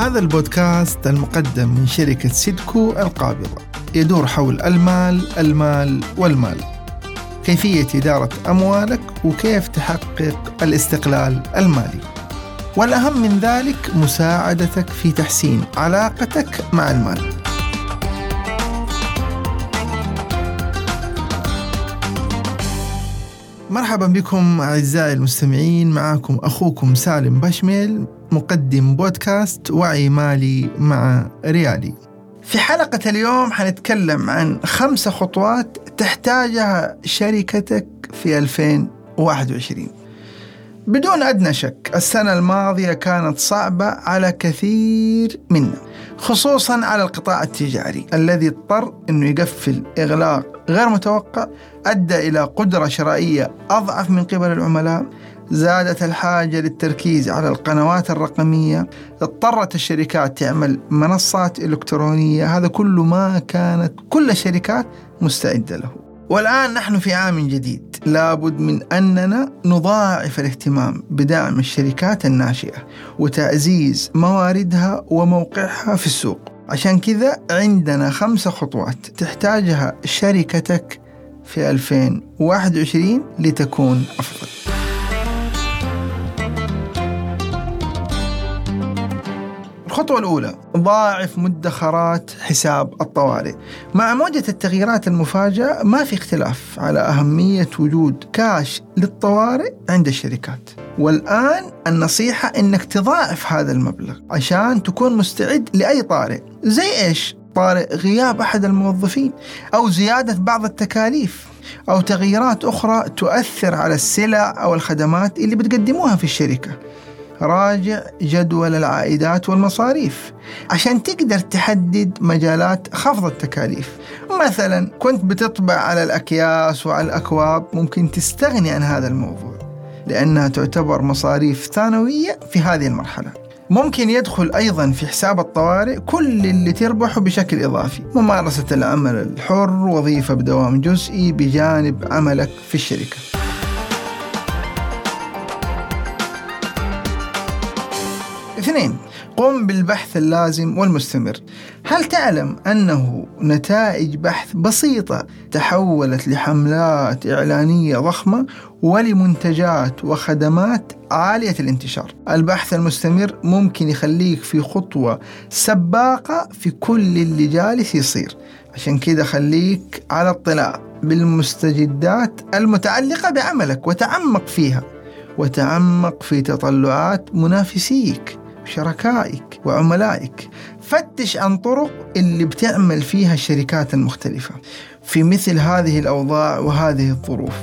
هذا البودكاست المقدم من شركة سيدكو القابضة. يدور حول المال المال والمال. كيفية إدارة أموالك وكيف تحقق الاستقلال المالي. والأهم من ذلك مساعدتك في تحسين علاقتك مع المال. مرحبا بكم أعزائي المستمعين معكم أخوكم سالم بشميل مقدم بودكاست وعي مالي مع ريالي. في حلقة اليوم حنتكلم عن خمسة خطوات تحتاجها شركتك في 2021 بدون أدنى شك السنة الماضية كانت صعبة على كثير منا. خصوصا على القطاع التجاري الذي اضطر أنه يقفل إغلاق غير متوقع أدى إلى قدرة شرائية أضعف من قبل العملاء زادت الحاجة للتركيز على القنوات الرقمية اضطرت الشركات تعمل منصات إلكترونية هذا كله ما كانت كل الشركات مستعدة له. والآن نحن في عام جديد. لابد من أننا نضاعف الاهتمام بدعم الشركات الناشئة وتعزيز مواردها وموقعها في السوق. عشان كذا عندنا خمسة خطوات تحتاجها شركتك في 2021 لتكون أفضل. الخطوة الأولى ضاعف مدخرات حساب الطوارئ. مع موجة التغييرات المفاجئة ما في اختلاف على أهمية وجود كاش للطوارئ عند الشركات. والآن النصيحة أنك تضاعف هذا المبلغ عشان تكون مستعد لأي طارئ. زي إيش؟ طارئ غياب أحد الموظفين أو زيادة بعض التكاليف أو تغييرات أخرى تؤثر على السلع أو الخدمات اللي بتقدموها في الشركة. راجع جدول العائدات والمصاريف عشان تقدر تحدد مجالات خفض التكاليف. مثلا كنت بتطبع على الأكياس وعلى الأكواب ممكن تستغني عن هذا الموضوع لأنها تعتبر مصاريف ثانوية في هذه المرحلة. ممكن يدخل أيضا في حساب الطوارئ كل اللي تربحه بشكل إضافي. ممارسة العمل الحر وظيفة بدوام جزئي بجانب عملك في الشركة. اثنين قم بالبحث اللازم والمستمر. هل تعلم أنه نتائج بحث بسيطة تحولت لحملات إعلانية ضخمة ولمنتجات وخدمات عالية الانتشار؟ البحث المستمر ممكن يخليك في خطوة سباقة في كل اللي جالس يصير. عشان كده خليك على اطلاع بالمستجدات المتعلقة بعملك وتعمق فيها وتعمق في تطلعات منافسيك. شركائك وعملائك. فتش عن طرق اللي بتعمل فيها الشركات المختلفة. في مثل هذه الأوضاع وهذه الظروف.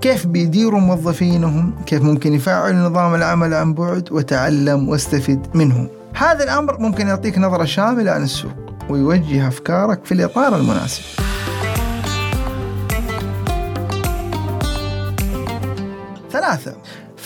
كيف بيديروا موظفينهم؟ كيف ممكن يفعلوا نظام العمل عن بعد وتعلم واستفد منه؟ هذا الأمر ممكن يعطيك نظرة شاملة عن السوق ويوجه أفكارك في الإطار المناسب. ثلاثة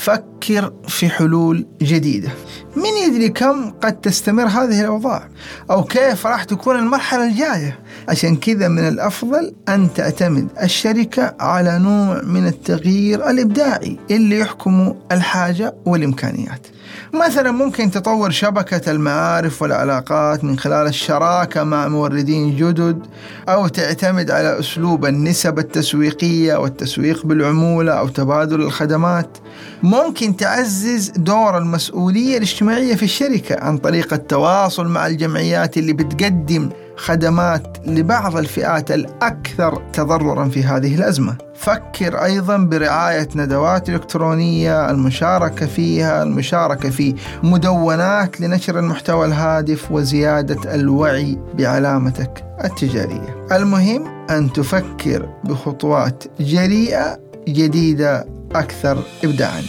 فكر في حلول جديدة. من يدري كم قد تستمر هذه الأوضاع؟ أو كيف راح تكون المرحلة الجاية؟ عشان كذا من الأفضل أن تعتمد الشركة على نوع من التغيير الإبداعي اللي يحكم الحاجة والإمكانيات. مثلا ممكن تطور شبكة المعارف والعلاقات من خلال الشراكة مع موردين جدد أو تعتمد على أسلوب النسب التسويقية والتسويق بالعمولة أو تبادل الخدمات. ممكن تعزز دور المسؤولية الاجتماعية في الشركة عن طريق التواصل مع الجمعيات اللي بتقدم خدمات لبعض الفئات الأكثر تضررا في هذه الأزمة. فكر أيضا برعاية ندوات إلكترونية المشاركة فيها المشاركة في مدونات لنشر المحتوى الهادف وزيادة الوعي بعلامتك التجارية. المهم أن تفكر بخطوات جريئة جديدة أكثر إبداعاً.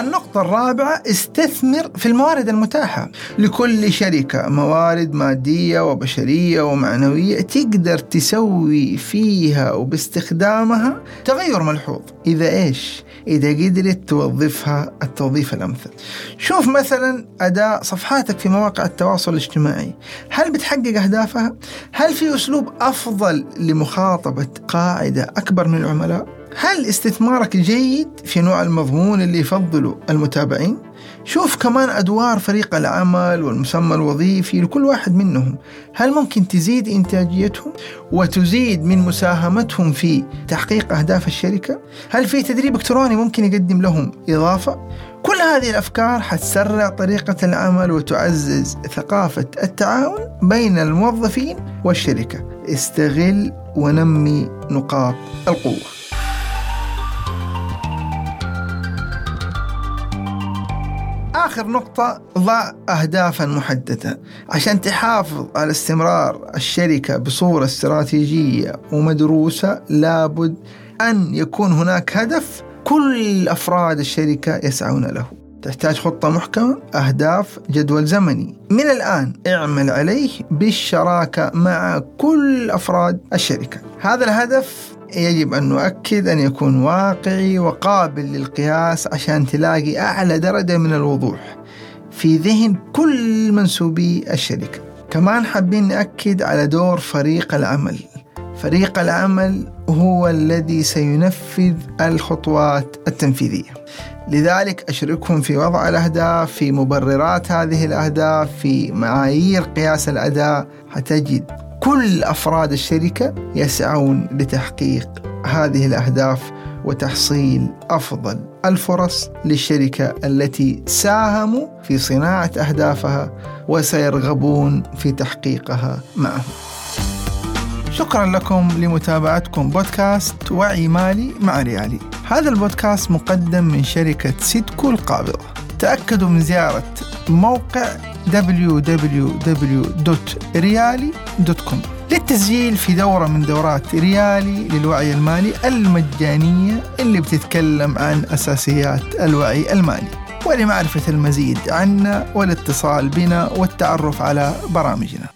النقطة الرابعة استثمر في الموارد المتاحة لكل شركة موارد مادية وبشرية ومعنوية تقدر تسوي فيها وباستخدامها تغير ملحوظ إذا إيش؟ إذا قدرت توظفها التوظيف الأمثل شوف مثلا أداء صفحاتك في مواقع التواصل الاجتماعي هل بتحقق أهدافها؟ هل في أسلوب أفضل لمخاطبة قاعدة أكبر من العملاء؟ هل استثمارك جيد في نوع المضمون اللي يفضله المتابعين؟ شوف كمان أدوار فريق العمل والمسمى الوظيفي لكل واحد منهم هل ممكن تزيد إنتاجيتهم وتزيد من مساهمتهم في تحقيق أهداف الشركة؟ هل في تدريب إلكتروني ممكن يقدم لهم إضافة؟ كل هذه الأفكار حتسرع طريقة العمل وتعزز ثقافة التعاون بين الموظفين والشركة استغل ونمي نقاط القوة آخر نقطة ضع أهدافا محددة. عشان تحافظ على استمرار الشركة بصورة استراتيجية ومدروسة لابد أن يكون هناك هدف كل أفراد الشركة يسعون له. تحتاج خطة محكمة أهداف جدول زمني. من الآن اعمل عليه بالشراكة مع كل أفراد الشركة. هذا الهدف يجب أن نؤكد أن يكون واقعي وقابل للقياس عشان تلاقي أعلى درجة من الوضوح في ذهن كل منسوبي الشركة. كمان حابين نأكد على دور فريق العمل. فريق العمل هو الذي سينفذ الخطوات التنفيذية. لذلك أشركهم في وضع الأهداف في مبررات هذه الأهداف في معايير قياس الأداء حتجد كل أفراد الشركة يسعون لتحقيق هذه الأهداف وتحصيل أفضل الفرص للشركة التي ساهموا في صناعة أهدافها وسيرغبون في تحقيقها معهم. شكرا لكم لمتابعتكم بودكاست وعي مالي مع ريالي. هذا البودكاست مقدم من شركة سيدكو القابضه. تأكدوا من زيارة موقع www.riali.com للتسجيل في دورة من دورات ريالي للوعي المالي المجانية اللي بتتكلم عن أساسيات الوعي المالي ولمعرفة المزيد عنا والاتصال بنا والتعرف على برامجنا.